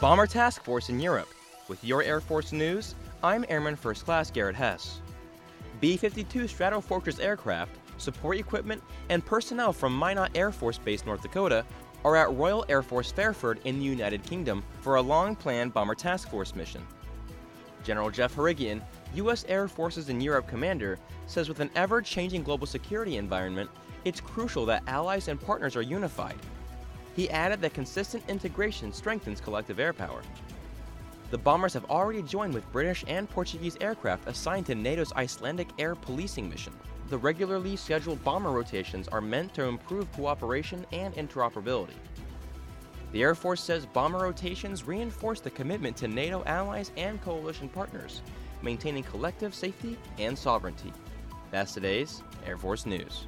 Bomber Task Force in Europe. With your Air Force news, I'm Airman First Class Garrett Hess. B 52 Stratofortress aircraft, support equipment, and personnel from Minot Air Force Base, North Dakota, are at Royal Air Force Fairford in the United Kingdom for a long planned Bomber Task Force mission. General Jeff Harrigian, U.S. Air Forces in Europe commander, says with an ever changing global security environment, it's crucial that allies and partners are unified. He added that consistent integration strengthens collective air power. The bombers have already joined with British and Portuguese aircraft assigned to NATO's Icelandic air policing mission. The regularly scheduled bomber rotations are meant to improve cooperation and interoperability. The Air Force says bomber rotations reinforce the commitment to NATO allies and coalition partners, maintaining collective safety and sovereignty. That's today's Air Force News.